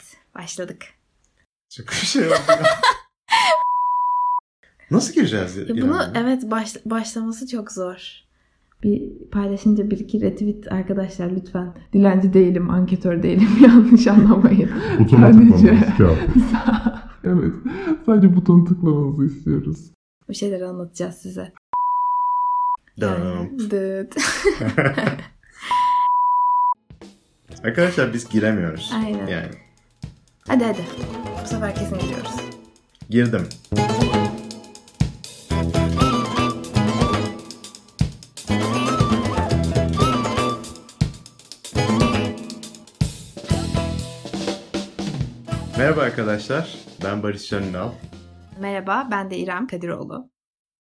Evet, başladık. Çok bir şey oldu ya. Nasıl gireceğiz? Ya bunu evet baş, başlaması çok zor. Bir paylaşınca bir iki retweet arkadaşlar lütfen. Dilenci değilim, anketör değilim. Yanlış anlamayın. Butona Sadece- evet. Sadece butonu tıklamanızı istiyoruz. Bir şeyler anlatacağız size. Dıt. Arkadaşlar biz giremiyoruz. Aynen. Yani hadi hadi. Bu sefer kesin gidiyoruz. girdim. Merhaba arkadaşlar. Ben Barış Canınal. Merhaba, ben de İrem Kadiroğlu.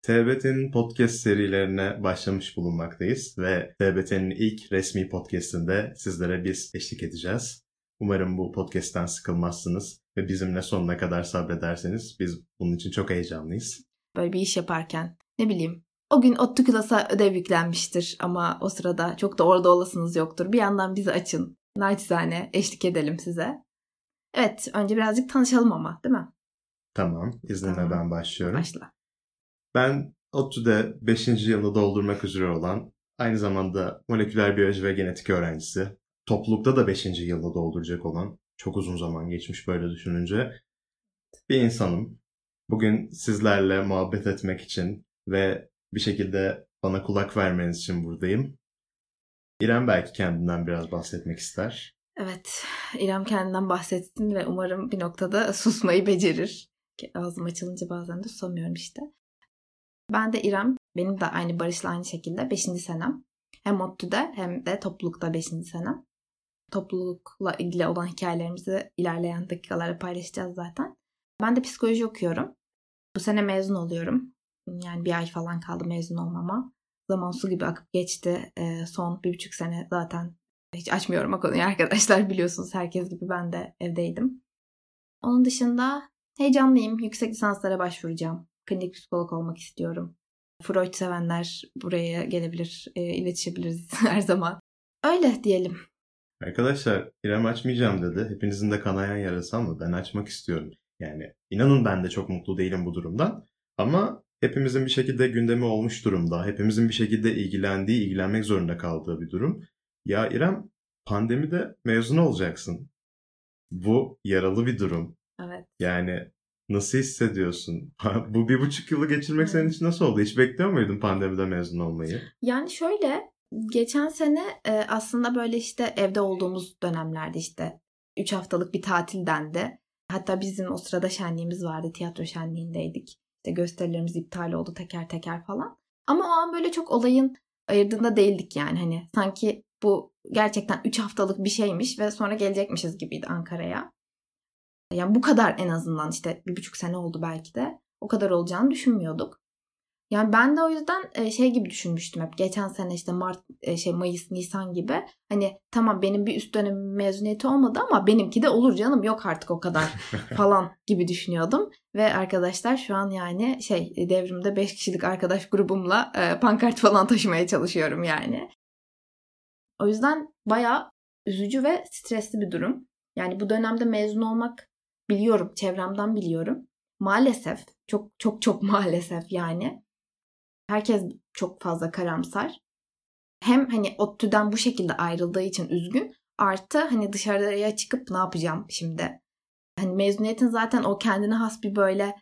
TBT'nin podcast serilerine başlamış bulunmaktayız ve TBT'nin ilk resmi podcastinde sizlere biz eşlik edeceğiz. Umarım bu podcast'ten sıkılmazsınız ve bizimle sonuna kadar sabrederseniz biz bunun için çok heyecanlıyız. Böyle bir iş yaparken ne bileyim o gün ODTÜ klasa ödev yüklenmiştir ama o sırada çok da orada olasınız yoktur. Bir yandan bizi açın. Naçizane eşlik edelim size. Evet, önce birazcık tanışalım ama değil mi? Tamam, izninle Tamam. ben başlıyorum. Başla. Ben ODTÜ'de 5. yılını doldurmak üzere olan, aynı zamanda moleküler biyoloji ve genetik öğrencisi, toplulukta da 5. yılını dolduracak olan, çok uzun zaman geçmiş böyle düşününce, bir insanım. Bugün sizlerle muhabbet etmek için ve bir şekilde bana kulak vermeniz için buradayım. İrem belki kendinden biraz bahsetmek ister. Evet, İrem kendinden bahsetsin ve umarım bir noktada susmayı becerir. Ağzım açılınca bazen de susamıyorum işte. Ben de İrem, benim de aynı Barış'la aynı şekilde 5. senem. Hem ODTÜ'de hem de toplulukta 5. senem. Toplulukla ilgili olan hikayelerimizi ilerleyen dakikalarda paylaşacağız zaten. Ben de psikoloji okuyorum. Bu sene mezun oluyorum. Yani bir ay falan kaldı mezun olmama. Zaman su gibi akıp geçti. Ee, son bir buçuk sene zaten hiç açmıyorum o konuyu arkadaşlar biliyorsunuz herkes gibi ben de evdeydim. Onun dışında heyecanlıyım. Yüksek lisanslara başvuracağım. Klinik psikolog olmak istiyorum. Freud sevenler buraya gelebilir, e, iletişebiliriz her zaman. Öyle diyelim. Arkadaşlar İrem açmayacağım dedi. Hepinizin de kanayan yarası ama ben açmak istiyorum. Yani inanın ben de çok mutlu değilim bu durumdan. Ama hepimizin bir şekilde gündemi olmuş durumda. Hepimizin bir şekilde ilgilendiği, ilgilenmek zorunda kaldığı bir durum. Ya İrem pandemide mezun olacaksın. Bu yaralı bir durum. Evet. Yani nasıl hissediyorsun? bu bir buçuk yılı geçirmek senin için nasıl oldu? Hiç bekliyor muydun pandemide mezun olmayı? Yani şöyle geçen sene e, aslında böyle işte evde olduğumuz dönemlerde işte 3 haftalık bir tatil dendi. Hatta bizim o sırada şenliğimiz vardı. Tiyatro şenliğindeydik. İşte gösterilerimiz iptal oldu teker teker falan. Ama o an böyle çok olayın ayırdığında değildik yani. Hani sanki bu gerçekten 3 haftalık bir şeymiş ve sonra gelecekmişiz gibiydi Ankara'ya. Yani bu kadar en azından işte bir buçuk sene oldu belki de. O kadar olacağını düşünmüyorduk. Yani ben de o yüzden e, şey gibi düşünmüştüm hep. Geçen sene işte Mart, e, şey Mayıs, Nisan gibi. Hani tamam benim bir üst dönem mezuniyeti olmadı ama benimki de olur canım yok artık o kadar falan gibi düşünüyordum. Ve arkadaşlar şu an yani şey e, devrimde 5 kişilik arkadaş grubumla pankart falan taşımaya çalışıyorum yani. O yüzden bayağı üzücü ve stresli bir durum. Yani bu dönemde mezun olmak biliyorum, çevremden biliyorum. Maalesef, çok çok çok maalesef yani. Herkes çok fazla karamsar. Hem hani ODTÜ'den bu şekilde ayrıldığı için üzgün. Artı hani dışarıya çıkıp ne yapacağım şimdi? Hani mezuniyetin zaten o kendine has bir böyle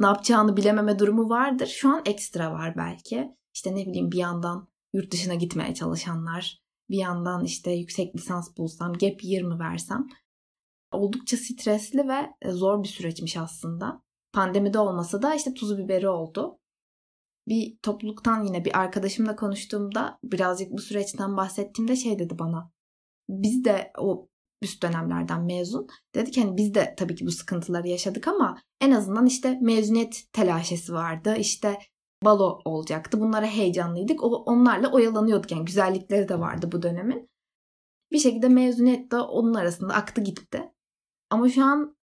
ne yapacağını bilememe durumu vardır. Şu an ekstra var belki. İşte ne bileyim bir yandan yurt dışına gitmeye çalışanlar. Bir yandan işte yüksek lisans bulsam, gap 20 versem. Oldukça stresli ve e, zor bir süreçmiş aslında. Pandemide olmasa da işte tuzu biberi oldu. Bir topluluktan yine bir arkadaşımla konuştuğumda birazcık bu süreçten bahsettiğimde şey dedi bana. Biz de o üst dönemlerden mezun. Dedi ki hani biz de tabii ki bu sıkıntıları yaşadık ama en azından işte mezuniyet telaşesi vardı. İşte balo olacaktı. Bunlara heyecanlıydık. O, onlarla oyalanıyorduk. Yani güzellikleri de vardı bu dönemin. Bir şekilde mezuniyet de onun arasında aktı gitti. Ama şu an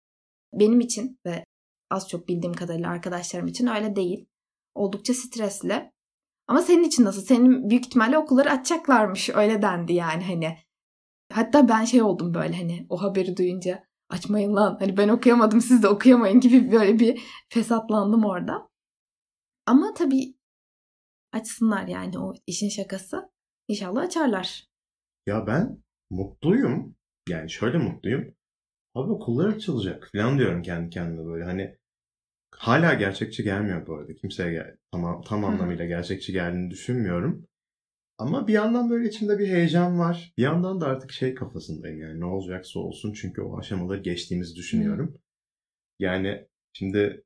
benim için ve az çok bildiğim kadarıyla arkadaşlarım için öyle değil. Oldukça stresli. Ama senin için nasıl? Senin büyük ihtimalle okulları açacaklarmış. Öyle dendi yani hani. Hatta ben şey oldum böyle hani o haberi duyunca. açmayın lan hani ben okuyamadım siz de okuyamayın gibi böyle bir fesatlandım orada. Ama tabii açsınlar yani o işin şakası. İnşallah açarlar. Ya ben mutluyum. Yani şöyle mutluyum. Abi okullar açılacak falan diyorum kendi kendime böyle. Hani hala gerçekçi gelmiyor bu arada. Kimseye gel tamam tam anlamıyla gerçekçi geldiğini düşünmüyorum. Ama bir yandan böyle içimde bir heyecan var. Bir yandan da artık şey kafasındayım yani ne olacaksa olsun çünkü o aşamaları geçtiğimizi düşünüyorum. Yani şimdi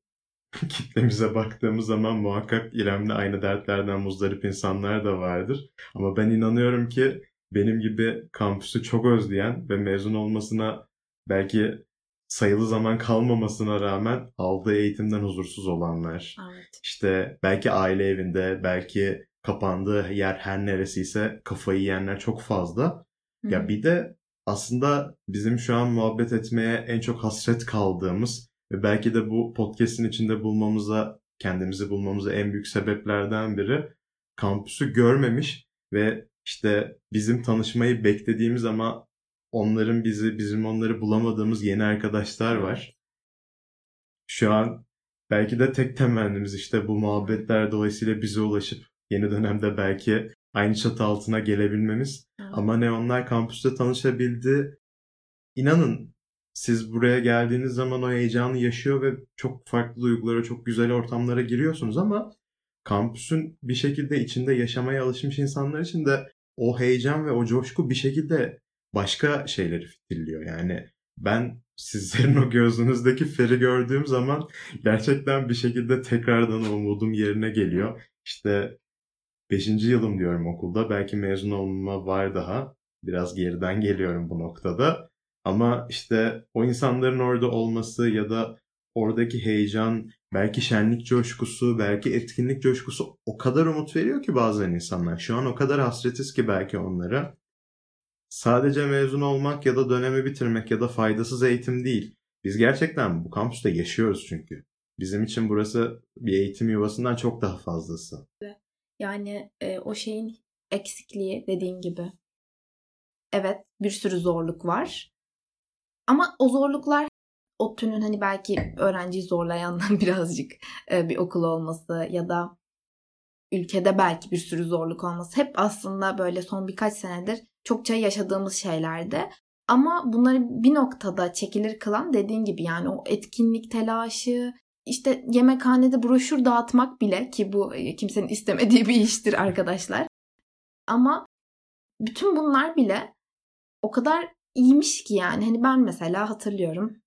kitlemize baktığımız zaman muhakkak İrem'le aynı dertlerden muzdarip insanlar da vardır. Ama ben inanıyorum ki benim gibi kampüsü çok özleyen ve mezun olmasına belki sayılı zaman kalmamasına rağmen aldığı eğitimden huzursuz olanlar. Evet. İşte belki aile evinde, belki kapandığı yer her neresiyse kafayı yiyenler çok fazla. Hı Ya bir de aslında bizim şu an muhabbet etmeye en çok hasret kaldığımız ve belki de bu podcast'in içinde bulmamıza, kendimizi bulmamıza en büyük sebeplerden biri kampüsü görmemiş ve işte bizim tanışmayı beklediğimiz ama onların bizi, bizim onları bulamadığımız yeni arkadaşlar var. Şu an belki de tek temennimiz işte bu muhabbetler dolayısıyla bize ulaşıp yeni dönemde belki aynı çatı altına gelebilmemiz. Evet. Ama ne onlar kampüste tanışabildi. İnanın siz buraya geldiğiniz zaman o heyecanı yaşıyor ve çok farklı duygulara, çok güzel ortamlara giriyorsunuz ama kampüsün bir şekilde içinde yaşamaya alışmış insanlar için de o heyecan ve o coşku bir şekilde başka şeyleri fitilliyor. Yani ben sizlerin o gözünüzdeki feri gördüğüm zaman gerçekten bir şekilde tekrardan umudum yerine geliyor. İşte 5. yılım diyorum okulda. Belki mezun olma var daha. Biraz geriden geliyorum bu noktada. Ama işte o insanların orada olması ya da oradaki heyecan, belki şenlik coşkusu, belki etkinlik coşkusu o kadar umut veriyor ki bazen insanlar. Şu an o kadar hasretiz ki belki onlara. Sadece mezun olmak ya da dönemi bitirmek ya da faydasız eğitim değil. Biz gerçekten bu kampüste yaşıyoruz çünkü. Bizim için burası bir eğitim yuvasından çok daha fazlası. Yani e, o şeyin eksikliği dediğin gibi. Evet bir sürü zorluk var. Ama o zorluklar ODTÜ'nün hani belki öğrenciyi zorlayan birazcık e, bir okul olması ya da ülkede belki bir sürü zorluk olması hep aslında böyle son birkaç senedir çokça yaşadığımız şeylerdi. Ama bunları bir noktada çekilir kılan dediğin gibi yani o etkinlik telaşı, işte yemekhanede broşür dağıtmak bile ki bu e, kimsenin istemediği bir iştir arkadaşlar. Ama bütün bunlar bile o kadar iyiymiş ki yani. Hani ben mesela hatırlıyorum.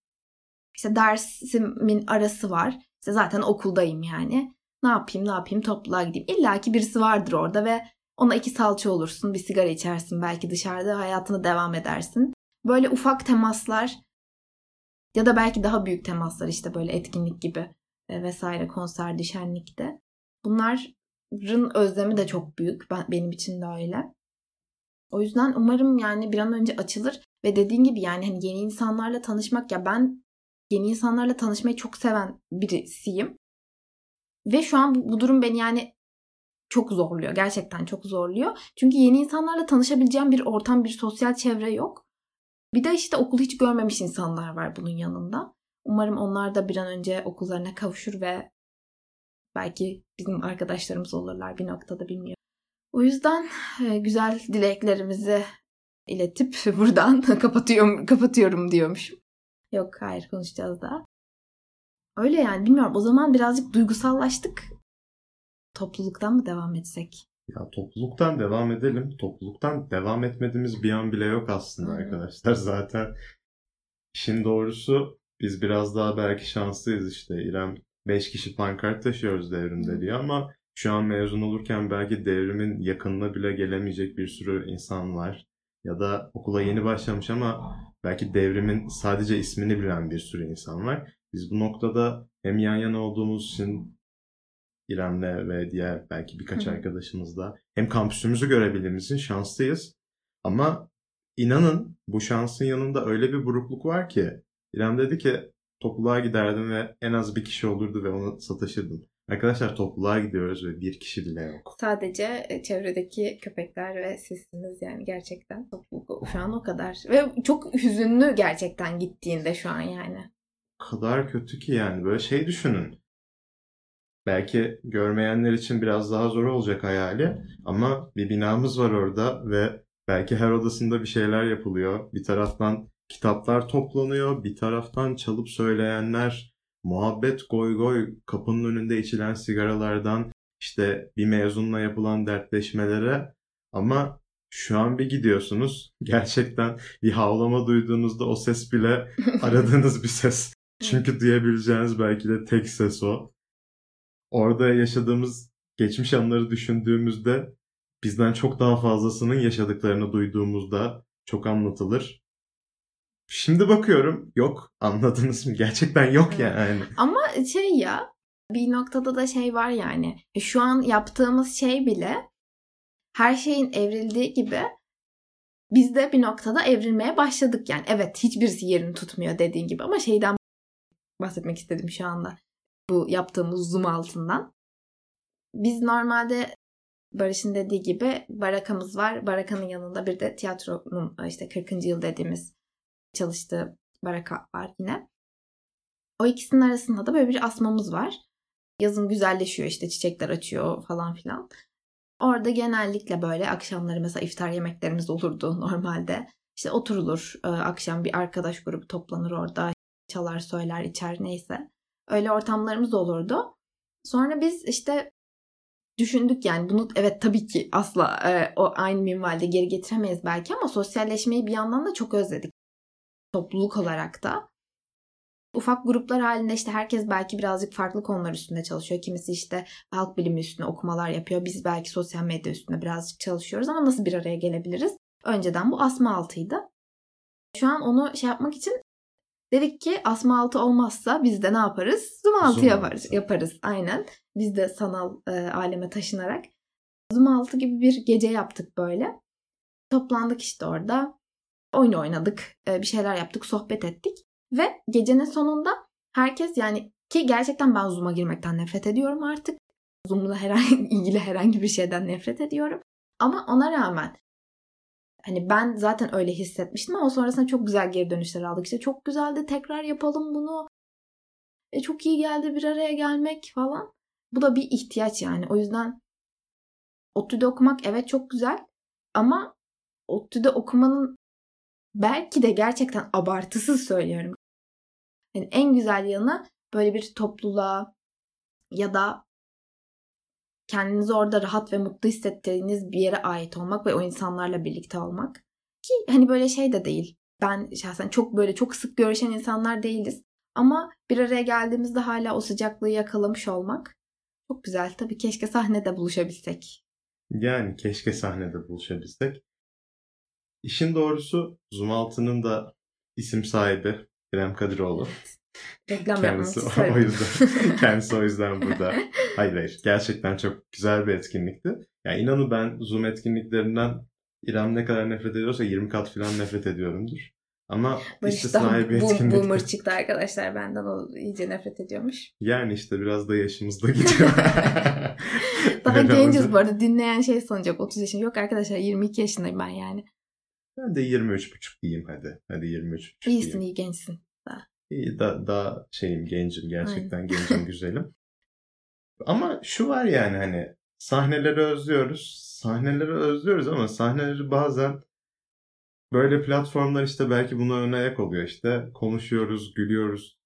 İşte dersimin arası var. İşte zaten okuldayım yani. Ne yapayım ne yapayım topluluğa gideyim. İlla ki birisi vardır orada ve ona iki salça olursun. Bir sigara içersin belki dışarıda hayatına devam edersin. Böyle ufak temaslar ya da belki daha büyük temaslar işte böyle etkinlik gibi e, vesaire konserde, şenlikte. Bunların özlemi de çok büyük. Ben, benim için de öyle. O yüzden umarım yani bir an önce açılır ve dediğin gibi yani hani yeni insanlarla tanışmak ya ben yeni insanlarla tanışmayı çok seven birisiyim. Ve şu an bu, bu durum beni yani çok zorluyor. Gerçekten çok zorluyor. Çünkü yeni insanlarla tanışabileceğim bir ortam, bir sosyal çevre yok. Bir de işte okulu hiç görmemiş insanlar var bunun yanında. Umarım onlar da bir an önce okullarına kavuşur ve belki bizim arkadaşlarımız olurlar bir noktada bilmiyorum. O yüzden e, güzel dileklerimizi iletip buradan kapatıyorum kapatıyorum diyormuşum. Yok hayır konuşacağız daha. Öyle yani bilmiyorum o zaman birazcık duygusallaştık. Topluluktan mı devam etsek? Ya topluluktan devam edelim. Topluluktan devam etmediğimiz bir an bile yok aslında Aynen. arkadaşlar. Zaten işin doğrusu biz biraz daha belki şanslıyız işte. İrem 5 kişi pankart taşıyoruz devrimde diye ama şu an mezun olurken belki devrimin yakınına bile gelemeyecek bir sürü insan var. Ya da okula yeni başlamış ama belki devrimin sadece ismini bilen bir sürü insan var. Biz bu noktada hem yan yana olduğumuz için İrem'le ve diğer belki birkaç Hı hı. arkadaşımızla hem kampüsümüzü görebildiğimiz için şanslıyız. Ama inanın bu şansın yanında öyle bir burukluk var ki İrem dedi ki topluluğa giderdim ve en az bir kişi olurdu ve ona sataşırdım. Arkadaşlar topluluğa gidiyoruz ve bir kişi bile yok. Sadece e, çevredeki köpekler ve sizsiniz yani gerçekten. Topluluk şu an o kadar. Ve çok hüzünlü gerçekten gittiğinde şu an yani. O kadar kötü ki yani böyle şey düşünün. Belki görmeyenler için biraz daha zor olacak hayali ama bir binamız var orada ve belki her odasında bir şeyler yapılıyor. Bir taraftan kitaplar toplanıyor, bir taraftan çalıp söyleyenler, muhabbet goy goy kapının önünde içilen sigaralardan işte bir mezunla yapılan dertleşmelere ama şu an bir gidiyorsunuz. Gerçekten bir havlama duyduğunuzda o ses bile aradığınız bir ses. Çünkü duyabileceğiniz belki de tek ses o. Orada yaşadığımız geçmiş anları düşündüğümüzde bizden çok daha fazlasının yaşadıklarını duyduğumuzda çok anlatılır. Şimdi bakıyorum yok anladınız mı? Gerçekten yok yani. Ama şey ya bir noktada da şey var yani. E, Şu an yaptığımız şey bile her şeyin evrildiği gibi biz de bir noktada evrilmeye başladık yani. Evet hiçbirisi yerini tutmuyor dediğin gibi ama şeyden bahsetmek istedim şu anda. Bu yaptığımız zoom altından. Biz normalde Barış'ın dediği gibi barakamız var. Barakanın yanında bir de tiyatronun işte 40. yıl dediğimiz çalıştığı baraka var yine. O ikisinin arasında da böyle bir asmamız var. Yazın güzelleşiyor işte çiçekler açıyor falan filan. Orada genellikle böyle akşamları mesela iftar yemeklerimiz olurdu normalde. İşte oturulur e, akşam bir arkadaş grubu toplanır orada çalar söyler içer neyse. Öyle ortamlarımız olurdu. Sonra biz işte düşündük yani bunu evet tabii ki asla e, o aynı minvalde geri getiremeyiz belki ama sosyalleşmeyi bir yandan da çok özledik. Topluluk olarak da. Ufak gruplar halinde işte herkes belki birazcık farklı konular üstünde çalışıyor. Kimisi işte halk bilimi üstüne okumalar yapıyor. Biz belki sosyal medya üstünde birazcık çalışıyoruz ama nasıl bir araya gelebiliriz? Önceden bu asma altıydı. Şu an onu şey yapmak için dedik ki asma altı olmazsa biz de ne yaparız? Zoom altı Zoom yaparız. altı. Yaparız aynen. Biz de sanal e, aleme taşınarak Zoom altı gibi bir gece yaptık böyle. Toplandık işte orada. Oyun oynadık. e, bir şeyler yaptık. Sohbet ettik. Ve gecenin sonunda herkes yani ki gerçekten ben Zoom'a girmekten nefret ediyorum artık. Zoom'la herhangi ilgili herhangi bir şeyden nefret ediyorum. Ama ona rağmen hani ben zaten öyle hissetmiştim ama sonrasında çok güzel geri dönüşler aldık. İşte çok güzeldi tekrar yapalım bunu. E, çok iyi geldi bir araya gelmek falan. Bu da bir ihtiyaç yani. O yüzden ODTÜ'de okumak evet çok güzel ama ODTÜ'de okumanın belki de gerçekten abartısız söylüyorum. Yani en güzel yanı böyle bir topluluğa ya da kendinizi orada rahat ve mutlu hissettiğiniz bir yere ait olmak ve o insanlarla birlikte olmak. Ki hani böyle şey de değil. Ben şahsen çok böyle çok sık görüşen insanlar değiliz. Ama bir araya geldiğimizde hala o sıcaklığı yakalamış olmak çok güzel. Tabii keşke sahnede buluşabilsek. Yani keşke sahnede buluşabilsek. İşin doğrusu Zoom altının da isim sahibi İrem Kadiroğlu. Reklam Kendisi o, yüzden kendisi o yüzden burada. Hayır hayır. Gerçekten çok güzel bir etkinlikti. Yani inanın ben Zoom etkinliklerinden İrem ne kadar nefret ediyorsa 20 kat falan nefret ediyorumdur. Ama Barış istisnai bir bu, etkinlik. boomer çıktı arkadaşlar benden o iyice nefret ediyormuş. Yani işte biraz da yaşımız da gidiyor. Daha genciz bu arada dinleyen şey sanacak 30 yaşında. Yok arkadaşlar 22 yaşındayım ben yani. Ben de 23,5 diyeyim hadi. Hadi 23,5 İyisin diyeyim. iyi gençsin. Da, daha şeyim gencim gerçekten gencim güzelim. Ama şu var yani hani sahneleri özlüyoruz. Sahneleri özlüyoruz ama sahneleri bazen böyle platformlar işte belki buna ön ayak oluyor işte. Konuşuyoruz, gülüyoruz,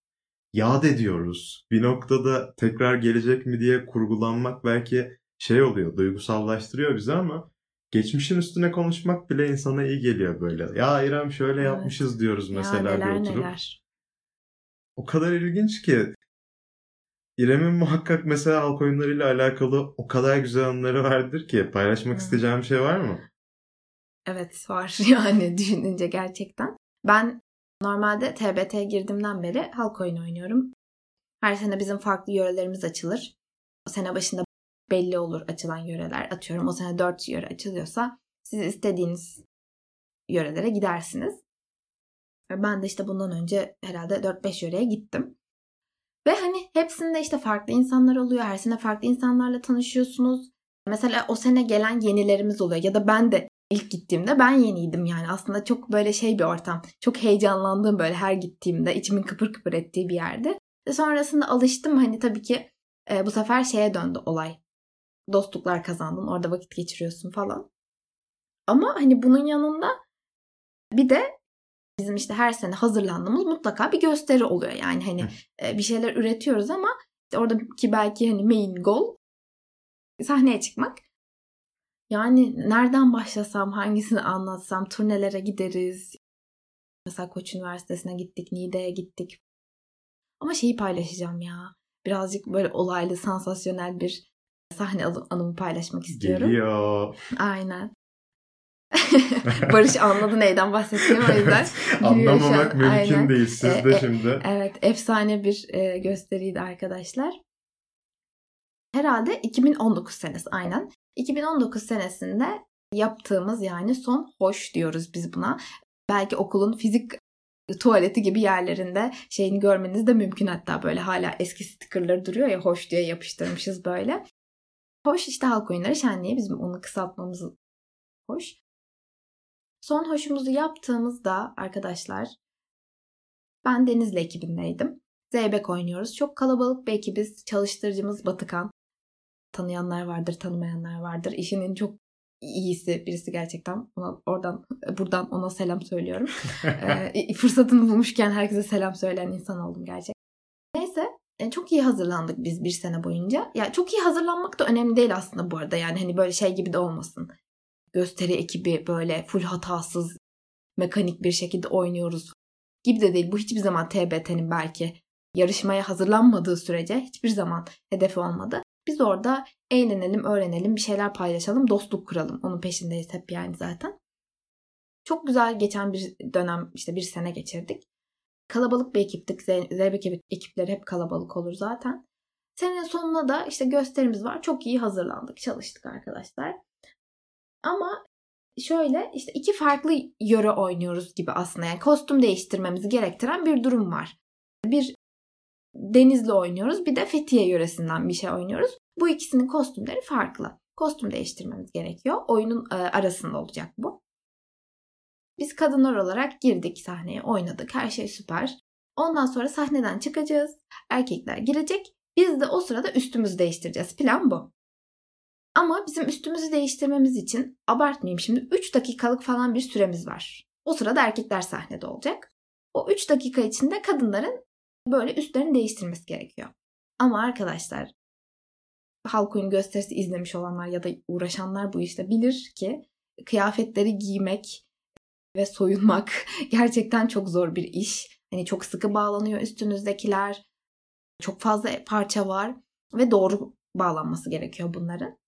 yad ediyoruz. Bir noktada tekrar gelecek mi diye kurgulanmak belki şey oluyor, duygusallaştırıyor bizi ama geçmişin üstüne konuşmak bile insana iyi geliyor böyle. Ya İrem şöyle Evet. yapmışız diyoruz mesela ya bir neler oturup. neler. O kadar ilginç ki İrem'in muhakkak mesela halk oyunlarıyla alakalı o kadar güzel anıları vardır ki paylaşmak isteyeceğim bir şey var mı? Evet var yani düşününce gerçekten. Ben normalde TBT'ye girdiğimden beri halk oyunu oynuyorum. Her sene bizim farklı yörelerimiz açılır. O sene başında belli olur açılan yöreler. Atıyorum o sene 4 yöre açılıyorsa siz istediğiniz yörelere gidersiniz. Ben de işte bundan önce herhalde 4-5 yöreye gittim. Ve hani hepsinde işte farklı insanlar oluyor. Her sene farklı insanlarla tanışıyorsunuz. Mesela o sene gelen yenilerimiz oluyor. Ya da ben de ilk gittiğimde ben yeniydim yani. Aslında çok böyle şey bir ortam. Çok heyecanlandığım böyle her gittiğimde içimin kıpır kıpır ettiği bir yerde. Ve sonrasında alıştım hani tabii ki e, bu sefer şeye döndü olay. Dostluklar kazandın, orada vakit geçiriyorsun falan. Ama hani bunun yanında bir de bizim işte her sene hazırlandığımız mutlaka bir gösteri oluyor. Yani hani e, bir şeyler üretiyoruz ama işte oradaki belki hani main goal sahneye çıkmak. Yani nereden başlasam, hangisini anlatsam, turnelere gideriz. Mesela Koç Üniversitesi'ne gittik, Niğde'ye gittik. Ama şeyi paylaşacağım ya. Birazcık böyle olaylı, sansasyonel bir sahne anımı paylaşmak istiyorum. Geliyor. Aynen. Barış anladı neyden bahsettiğimi o yüzden. Anlamamak mümkün Aynen. değil. Siz de e, şimdi. Evet efsane bir e, gösteriydi arkadaşlar. Herhalde 2019 senesi aynen. 2019 senesinde yaptığımız yani son hoş diyoruz biz buna. Belki okulun fizik tuvaleti gibi yerlerinde şeyini görmeniz de mümkün hatta böyle hala eski stickerları duruyor ya hoş diye yapıştırmışız böyle. Hoş işte halk oyunları şenliği bizim onu kısaltmamız hoş. Son hoşumuzu yaptığımızda arkadaşlar ben Denizli ekibindeydim. Zeybek oynuyoruz. Çok kalabalık bir ekibiz. Çalıştırıcımız Batıkan. Tanıyanlar vardır, tanımayanlar vardır. İşinin çok iyisi birisi gerçekten. Ona, oradan buradan ona selam söylüyorum. ee, fırsatını bulmuşken herkese selam söyleyen insan oldum gerçekten. Neyse e, çok iyi hazırlandık biz bir sene boyunca. Ya çok iyi hazırlanmak da önemli değil aslında bu arada. Yani hani böyle şey gibi de olmasın. Gösteri ekibi böyle full hatasız mekanik bir şekilde oynuyoruz gibi de değil. Bu hiçbir zaman TBT'nin belki yarışmaya hazırlanmadığı sürece hiçbir zaman hedefi olmadı. Biz orada eğlenelim, öğrenelim, bir şeyler paylaşalım, dostluk kuralım. Onun peşindeyiz hep yani zaten. Çok güzel geçen bir dönem, işte bir sene geçirdik. Kalabalık bir ekiptik. Zeybek ekipleri hep kalabalık olur zaten. Senenin sonuna da işte gösterimiz var. Çok iyi hazırlandık, çalıştık arkadaşlar. Ama şöyle işte iki farklı yöre oynuyoruz gibi aslında. Yani kostüm değiştirmemizi gerektiren bir durum var. Bir Denizli oynuyoruz. Bir de Fethiye yöresinden bir şey oynuyoruz. Bu ikisinin kostümleri farklı. Kostüm değiştirmemiz gerekiyor. Oyunun e, arasında olacak bu. Biz kadınlar olarak girdik sahneye, oynadık. Her şey süper. Ondan sonra sahneden çıkacağız. Erkekler girecek. Biz de o sırada üstümüzü değiştireceğiz. Plan bu. Ama bizim üstümüzü değiştirmemiz için abartmayayım şimdi 3 dakikalık falan bir süremiz var. O sırada erkekler sahnede olacak. O 3 dakika içinde kadınların böyle üstlerini değiştirmesi gerekiyor. Ama arkadaşlar halk oyunu gösterisi izlemiş olanlar ya da uğraşanlar bu işte bilir ki kıyafetleri giymek ve soyunmak gerçekten çok zor bir iş. Hani çok sıkı bağlanıyor üstünüzdekiler. Çok fazla parça var ve doğru bağlanması gerekiyor bunların.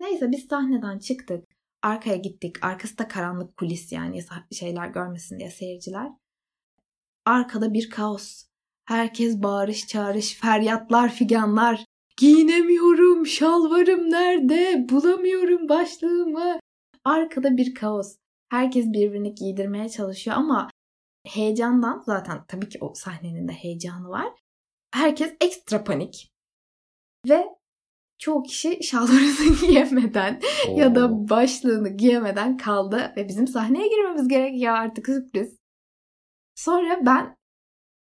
Neyse biz sahneden çıktık. Arkaya gittik. Arkası da karanlık kulis yani şeyler görmesin diye seyirciler. Arkada bir kaos. Herkes bağırış çağırış, feryatlar, figanlar. Giyinemiyorum, şalvarım nerede? Bulamıyorum başlığımı. Arkada bir kaos. Herkes birbirini giydirmeye çalışıyor ama heyecandan zaten tabii ki o sahnenin de heyecanı var. Herkes ekstra panik. Ve çoğu kişi şalvarını giyemeden Oo. ya da başlığını giyemeden kaldı ve bizim sahneye girmemiz gerekiyor artık sürpriz. Sonra ben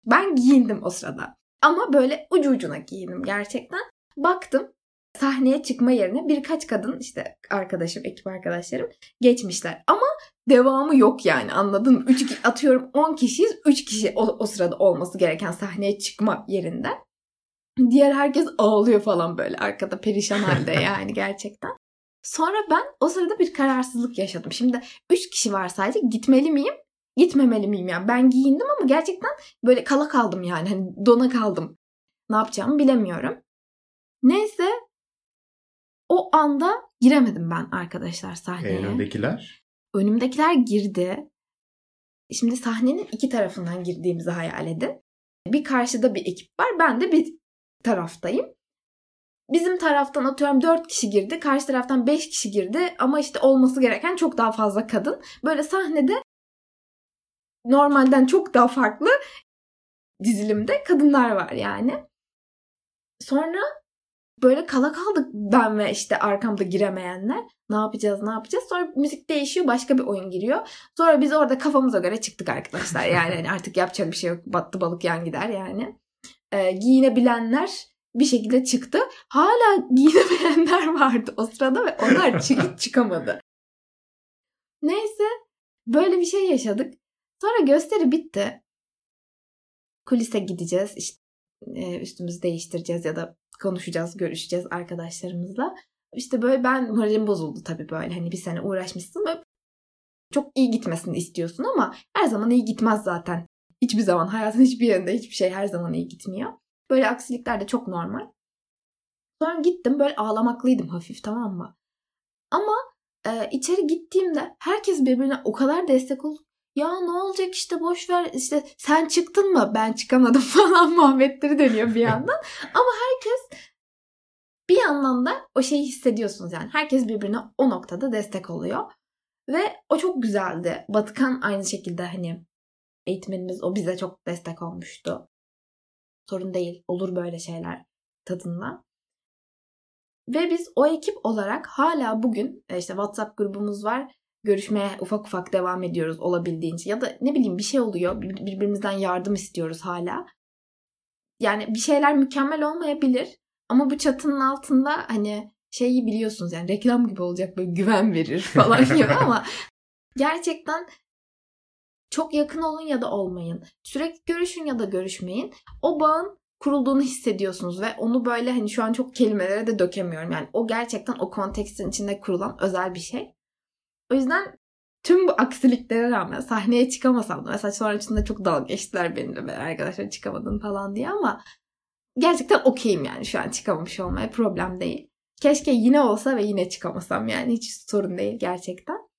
ben giyindim o sırada. Ama böyle ucu ucuna giyindim gerçekten. Baktım sahneye çıkma yerine birkaç kadın işte arkadaşım, ekip arkadaşlarım geçmişler. Ama devamı yok yani anladın mı? 3 atıyorum 10 kişiyiz. 3 kişi o, o sırada olması gereken sahneye çıkma yerinde. Diğer herkes ağlıyor falan böyle arkada perişan halde yani gerçekten. Sonra ben o sırada bir kararsızlık yaşadım. Şimdi 3 kişi var sadece gitmeli miyim? Gitmemeli miyim yani? Ben giyindim ama gerçekten böyle kala kaldım yani. Hani dona kaldım. Ne yapacağımı bilemiyorum. Neyse o anda giremedim ben arkadaşlar sahneye. Önümdekiler? Önümdekiler girdi. Şimdi sahnenin iki tarafından girdiğimizi hayal edin. Bir karşıda bir ekip var. Ben de bir taraftayım. Bizim taraftan atıyorum 4 kişi girdi. Karşı taraftan 5 kişi girdi. Ama işte olması gereken çok daha fazla kadın. Böyle sahnede normalden çok daha farklı dizilimde kadınlar var yani. Sonra böyle kala kaldık ben ve işte arkamda giremeyenler. Ne yapacağız ne yapacağız? Sonra müzik değişiyor başka bir oyun giriyor. Sonra biz orada kafamıza göre çıktık arkadaşlar. Yani hani artık yapacak bir şey yok. Battı balık yan gider yani. Ee, giyinebilenler bir şekilde çıktı. Hala giyinemeyenler vardı o sırada ve onlar çıkıp çıkamadı. Neyse böyle bir şey yaşadık. Sonra gösteri bitti. Kulise gideceğiz. İşte e, üstümüzü değiştireceğiz ya da konuşacağız, görüşeceğiz arkadaşlarımızla. İşte böyle ben moralim bozuldu tabii böyle. Hani bir sene uğraşmışsın böyle çok iyi gitmesini istiyorsun ama her zaman iyi gitmez zaten. Hiçbir zaman hayatın hiçbir yerinde hiçbir şey her zaman iyi gitmiyor. Böyle aksilikler de çok normal. Sonra gittim böyle ağlamaklıydım hafif tamam mı? Ama e, içeri gittiğimde herkes birbirine o kadar destek oldu. Ya ne olacak işte boş ver işte sen çıktın mı ben çıkamadım falan muhabbetleri dönüyor bir yandan. Ama herkes bir yandan da o şeyi hissediyorsunuz yani. Herkes birbirine o noktada destek oluyor. Ve o çok güzeldi. Batıkan aynı şekilde hani eğitmenimiz o bize çok destek olmuştu. Sorun değil. Olur böyle şeyler tadında. Ve biz o ekip olarak hala bugün e, işte WhatsApp grubumuz var. Görüşmeye ufak ufak devam ediyoruz olabildiğince. Ya da ne bileyim bir şey oluyor. Birbirimizden yardım istiyoruz hala. Yani bir şeyler mükemmel olmayabilir. Ama bu çatının altında hani şeyi biliyorsunuz yani reklam gibi olacak böyle güven verir falan gibi ama gerçekten çok yakın olun ya da olmayın. Sürekli görüşün ya da görüşmeyin. O bağın kurulduğunu hissediyorsunuz ve onu böyle hani şu an çok kelimelere de dökemiyorum. Yani o gerçekten o kontekstin içinde kurulan özel bir şey. O yüzden tüm bu aksiliklere rağmen sahneye çıkamasam da mesela sonrasında çok dalga geçtiler benimle ben arkadaşlar çıkamadın falan diye ama gerçekten okeyim yani şu an çıkamamış olmaya problem değil. Keşke yine olsa ve yine çıkamasam yani hiç sorun değil gerçekten.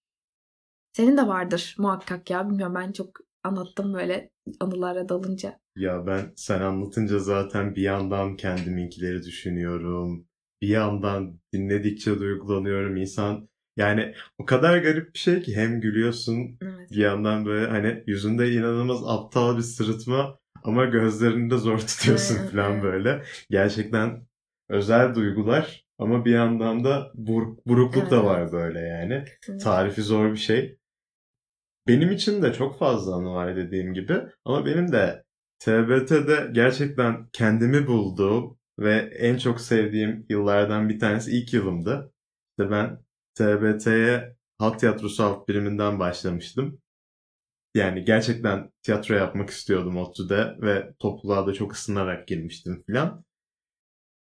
Senin de vardır muhakkak ya bilmiyorum ben çok anlattım böyle anılara dalınca. Ya ben sen anlatınca zaten bir yandan kendiminkileri düşünüyorum. Bir yandan dinledikçe duygulanıyorum. İnsan yani o kadar garip bir şey ki hem gülüyorsun evet. bir yandan böyle hani yüzünde inanılmaz aptal bir sırıtma ama gözlerini de zor tutuyorsun evet, falan evet. böyle. Gerçekten özel duygular ama bir yandan da bur- burukluk evet, da var böyle yani. Kesinlikle. Tarifi zor bir şey. Benim için de çok fazla anı var dediğim gibi ama benim de TBT'de gerçekten kendimi bulduğum ve en çok sevdiğim yıllardan bir tanesi ilk yılımdı. İşte ben TBT'ye halk tiyatrosu alt biriminden başlamıştım. Yani gerçekten tiyatro yapmak istiyordum ODTÜ'de ve topluluğa da çok ısınarak girmiştim filan.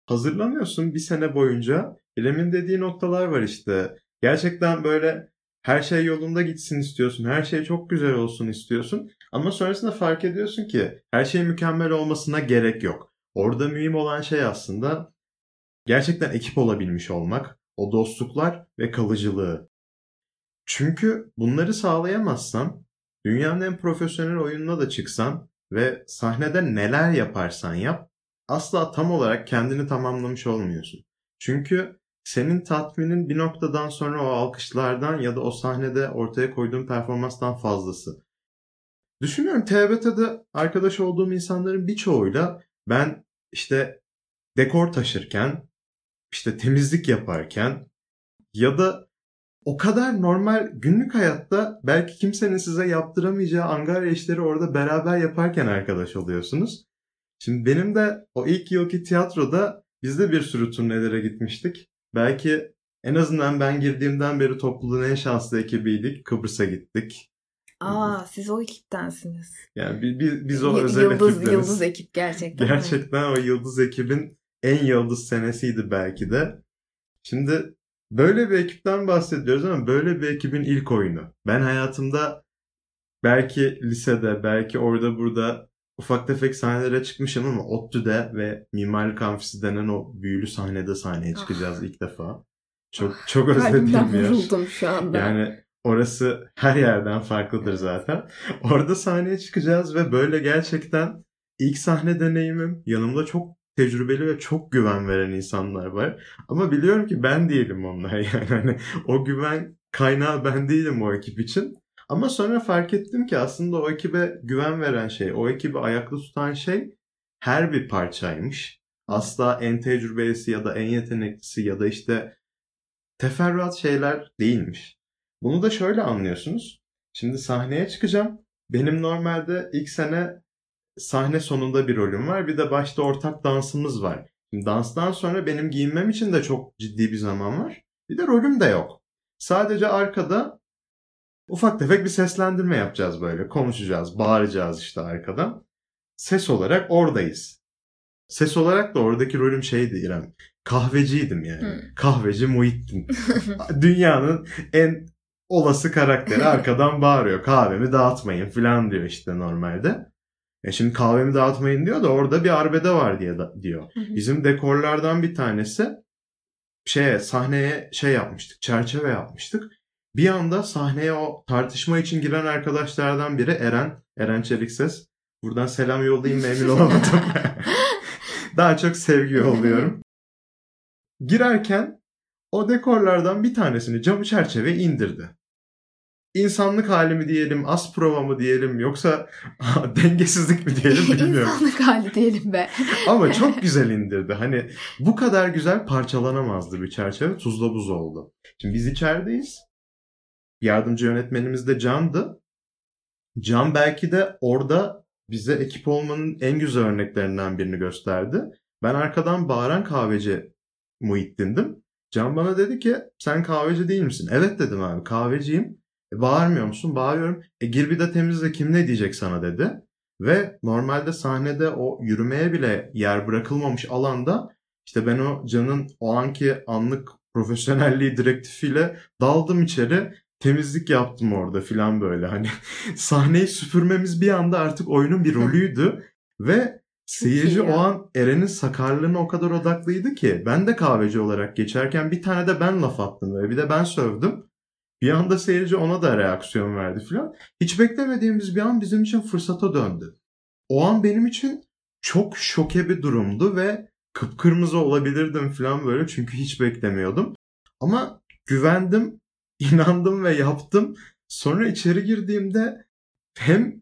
Hazırlanıyorsun bir sene boyunca. İrem'in dediği noktalar var işte. Gerçekten böyle her şey yolunda gitsin istiyorsun. Her şey çok güzel olsun istiyorsun. Ama sonrasında fark ediyorsun ki her şey mükemmel olmasına gerek yok. Orada mühim olan şey aslında gerçekten ekip olabilmiş olmak, o dostluklar ve kalıcılığı. Çünkü bunları sağlayamazsan dünyanın en profesyonel oyununa da çıksan ve sahnede neler yaparsan yap asla tam olarak kendini tamamlamış olmuyorsun. Çünkü senin tatminin bir noktadan sonra o alkışlardan ya da o sahnede ortaya koyduğun performanstan fazlası. Düşünüyorum TBT'de arkadaş olduğum insanların birçoğuyla ben işte dekor taşırken, işte temizlik yaparken ya da o kadar normal günlük hayatta belki kimsenin size yaptıramayacağı angarya işleri orada beraber yaparken arkadaş oluyorsunuz. Şimdi benim de o ilk yılki tiyatroda biz de bir sürü turnelere gitmiştik. Belki en azından ben girdiğimden beri topluluğun en şanslı ekibiydik. Kıbrıs'a gittik. Aa siz o ekiptensiniz. Yani biz, biz, biz o özel yıldız, ekipteniz. Yıldız ekip gerçekten. Gerçekten o yıldız ekibin en yıldız senesiydi belki de. Şimdi böyle bir ekipten bahsediyoruz ama böyle bir ekibin ilk oyunu. Ben hayatımda belki lisede, belki orada burada ufak tefek sahnelere çıkmışım ama ODTÜ'de ve Mimarlık Amfisi denen o büyülü sahnede sahneye çıkacağız ah. ilk defa. Çok çok özlediğim yer. vuruldum şu anda. Yani orası her yerden farklıdır zaten. Orada sahneye çıkacağız ve böyle gerçekten ilk sahne deneyimim. Yanımda çok tecrübeli ve çok güven veren insanlar var. Ama biliyorum ki ben değilim onlar yani. Hani o güven kaynağı ben değilim o ekip için. Ama sonra fark ettim ki aslında o ekibe güven veren şey, o ekibi ayakta tutan şey her bir parçaymış. Asla en tecrübelisi ya da en yeteneklisi ya da işte teferruat şeyler değilmiş. Bunu da şöyle anlıyorsunuz. Şimdi sahneye çıkacağım. Benim normalde ilk sene sahne sonunda bir rolüm var. Bir de başta ortak dansımız var. Şimdi danstan sonra benim giyinmem için de çok ciddi bir zaman var. Bir de rolüm de yok. Sadece arkada ufak tefek bir seslendirme yapacağız böyle. Konuşacağız, bağıracağız işte arkadan. Ses olarak oradayız. Ses olarak da oradaki rolüm şeydi İrem. Kahveciydim yani. Hı. Kahveci Muhittin. Dünyanın en olası karakteri arkadan bağırıyor. Kahvemi dağıtmayın falan diyor işte normalde. E şimdi kahvemi dağıtmayın diyor da orada bir arbede var diye da, diyor. Bizim dekorlardan bir tanesi şeye sahneye şey yapmıştık. Çerçeve yapmıştık. Bir anda sahneye o tartışma için giren arkadaşlardan biri Eren. Eren Çelikses. Buradan selam yollayayım mı emin olamadım. Daha çok sevgi yolluyorum. Girerken o dekorlardan bir tanesini camı çerçeve indirdi. İnsanlık hali mi diyelim, az prova mı diyelim yoksa dengesizlik mi diyelim bilmiyorum. İnsanlık hali diyelim be. Ama çok güzel indirdi. Hani bu kadar güzel parçalanamazdı bir çerçeve. Tuzla buz oldu. Şimdi biz içerideyiz. Yardımcı yönetmenimiz de Can'dı. Can belki de orada bize ekip olmanın en güzel örneklerinden birini gösterdi. Ben arkadan bağıran kahveci Muhittin'dim. Can bana dedi ki sen kahveci değil misin? Evet dedim abi kahveciyim. E, bağırmıyor musun? Bağırıyorum. E gir bir de temizle kim ne diyecek sana dedi. Ve normalde sahnede o yürümeye bile yer bırakılmamış alanda işte ben o Can'ın o anki anlık profesyonelliği direktifiyle daldım içeri temizlik yaptım orada filan böyle hani sahneyi süpürmemiz bir anda artık oyunun bir rolüydü ve seyirci o an Eren'in sakarlığına o kadar odaklıydı ki ben de kahveci olarak geçerken bir tane de ben laf attım ve bir de ben sövdüm. Bir anda seyirci ona da reaksiyon verdi filan. Hiç beklemediğimiz bir an bizim için fırsata döndü. O an benim için çok şoke bir durumdu ve kıpkırmızı olabilirdim filan böyle çünkü hiç beklemiyordum. Ama güvendim, inandım ve yaptım. Sonra içeri girdiğimde hem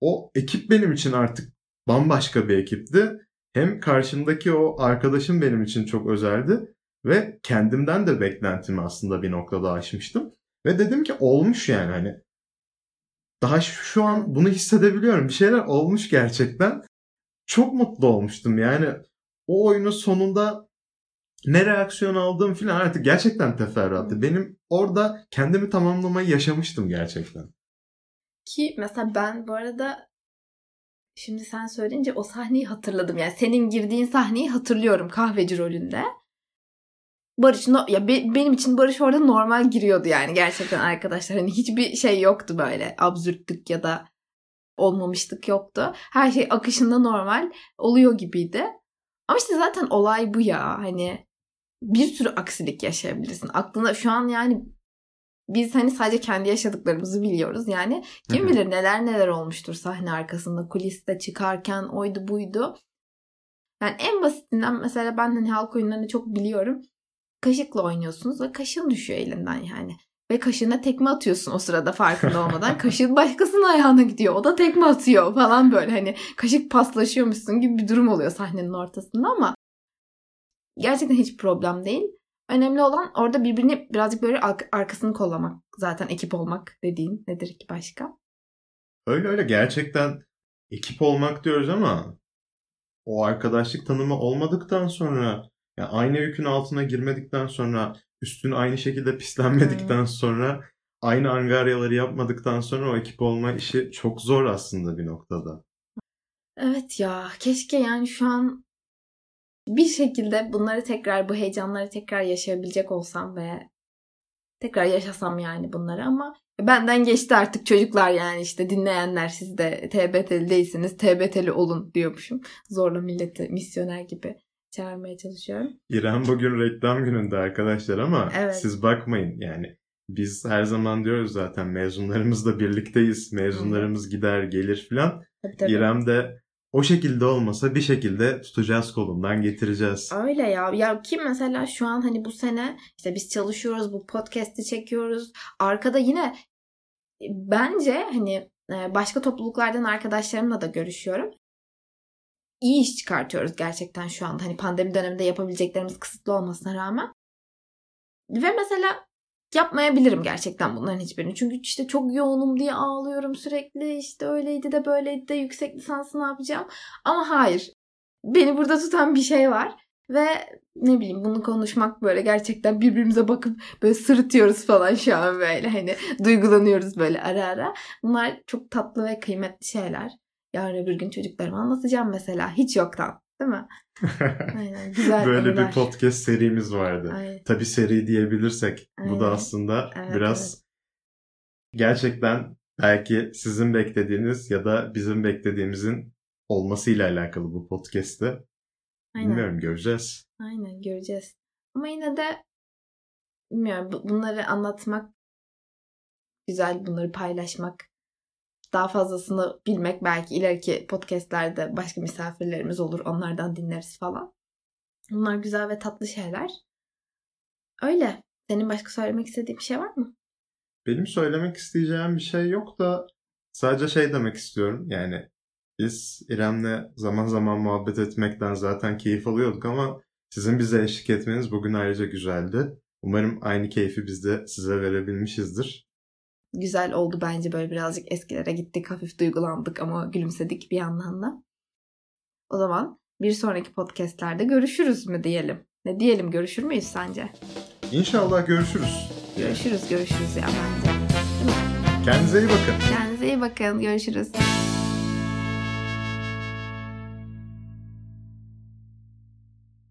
o ekip benim için artık bambaşka bir ekipti. Hem karşımdaki o arkadaşım benim için çok özeldi. Ve kendimden de beklentimi aslında bir noktada aşmıştım. Ve dedim ki olmuş yani hani. Daha şu an bunu hissedebiliyorum. Bir şeyler olmuş gerçekten. Çok mutlu olmuştum yani. O oyunun sonunda ne reaksiyon aldığım falan artık gerçekten teferruattı. Benim orada kendimi tamamlamayı yaşamıştım gerçekten. Ki mesela ben bu arada şimdi sen söyleyince o sahneyi hatırladım. Yani senin girdiğin sahneyi hatırlıyorum kahveci rolünde. Barış no- ya be- benim için Barış orada normal giriyordu yani gerçekten arkadaşlar. Hani hiçbir şey yoktu böyle absürtlük ya da olmamışlık yoktu. Her şey akışında normal oluyor gibiydi. Ama işte zaten olay bu ya. Hani bir sürü aksilik yaşayabilirsin. Aklına şu an yani biz hani sadece kendi yaşadıklarımızı biliyoruz. Yani kim Hı hı. bilir neler neler olmuştur sahne arkasında, kuliste çıkarken oydu buydu. Yani en basitinden mesela ben hani halk oyunlarını çok biliyorum. Kaşıkla oynuyorsunuz ve kaşığın düşüyor elinden yani. Ve kaşığına tekme atıyorsun o sırada farkında olmadan. Kaşığın başkasının ayağına gidiyor. O da tekme atıyor falan böyle hani kaşık paslaşıyormuşsun gibi bir durum oluyor sahnenin ortasında ama gerçekten hiç problem değil. Önemli olan orada birbirini birazcık böyle ar- arkasını kollamak. Zaten ekip olmak dediğin nedir ki başka? Öyle öyle gerçekten ekip olmak diyoruz ama o arkadaşlık tanımı olmadıktan sonra yani aynı yükün altına girmedikten sonra üstün aynı şekilde pislenmedikten sonra aynı angaryaları yapmadıktan sonra o ekip olma işi çok zor aslında bir noktada. Evet ya keşke yani şu an bir şekilde bunları tekrar bu heyecanları tekrar yaşayabilecek olsam ve tekrar yaşasam yani bunları ama benden geçti artık çocuklar yani işte dinleyenler siz de TBT'li değilsiniz TBT'li olun diyormuşum. Zorla milleti misyoner gibi çağırmaya çalışıyorum. İrem bugün reklam gününde arkadaşlar ama Evet. siz bakmayın yani biz her zaman diyoruz zaten mezunlarımızla birlikteyiz. Mezunlarımız gider gelir filan. İrem de o şekilde olmasa bir şekilde tutacağız kolundan getireceğiz. Öyle ya. Ya ki mesela şu an hani bu sene işte biz çalışıyoruz, bu podcast'i çekiyoruz. Arkada yine e, bence hani e, başka topluluklardan arkadaşlarımla da görüşüyorum. iyi iş çıkartıyoruz gerçekten şu anda. Hani pandemi döneminde yapabileceklerimiz kısıtlı olmasına rağmen. Ve mesela yapmayabilirim gerçekten bunların hiçbirini. Çünkü işte çok yoğunum diye ağlıyorum sürekli. İşte öyleydi de böyleydi de yüksek lisansı ne yapacağım? Ama hayır. Beni burada tutan bir şey var. Ve ne bileyim bunu konuşmak böyle gerçekten birbirimize bakıp böyle sırıtıyoruz falan şu an böyle hani duygulanıyoruz böyle ara ara. Bunlar çok tatlı ve kıymetli şeyler. Yarın öbür gün çocuklarıma anlatacağım mesela hiç yoktan değil mi? Aynen, güzel Böyle anılar. bir podcast serimiz vardı. Ay, Tabii seri diyebilirsek bu Aynen. da aslında Evet, biraz gerçekten belki sizin beklediğiniz ya da bizim beklediğimizin olmasıyla alakalı bu podcast'te. aynen. Bilmiyorum göreceğiz. Aynen göreceğiz. Ama yine de bilmiyorum bu- bunları anlatmak güzel, bunları paylaşmak daha fazlasını bilmek belki ileriki podcastlerde başka misafirlerimiz olur. Onlardan dinleriz falan. Bunlar güzel ve tatlı şeyler. Öyle. Senin başka söylemek istediğin bir şey var mı? Benim söylemek isteyeceğim bir şey yok da sadece şey demek istiyorum. Yani biz İrem'le zaman zaman muhabbet etmekten zaten keyif alıyorduk ama sizin bize eşlik etmeniz bugün ayrıca güzeldi. Umarım aynı keyfi biz de size verebilmişizdir. Güzel oldu bence böyle birazcık eskilere gittik. Hafif duygulandık ama gülümsedik bir yandan da. O zaman bir sonraki podcastlerde görüşürüz mü diyelim? Ne diyelim görüşür müyüz sence? İnşallah görüşürüz. Görüşürüz görüşürüz ya bence. Kendinize iyi bakın. Kendinize iyi bakın. Görüşürüz.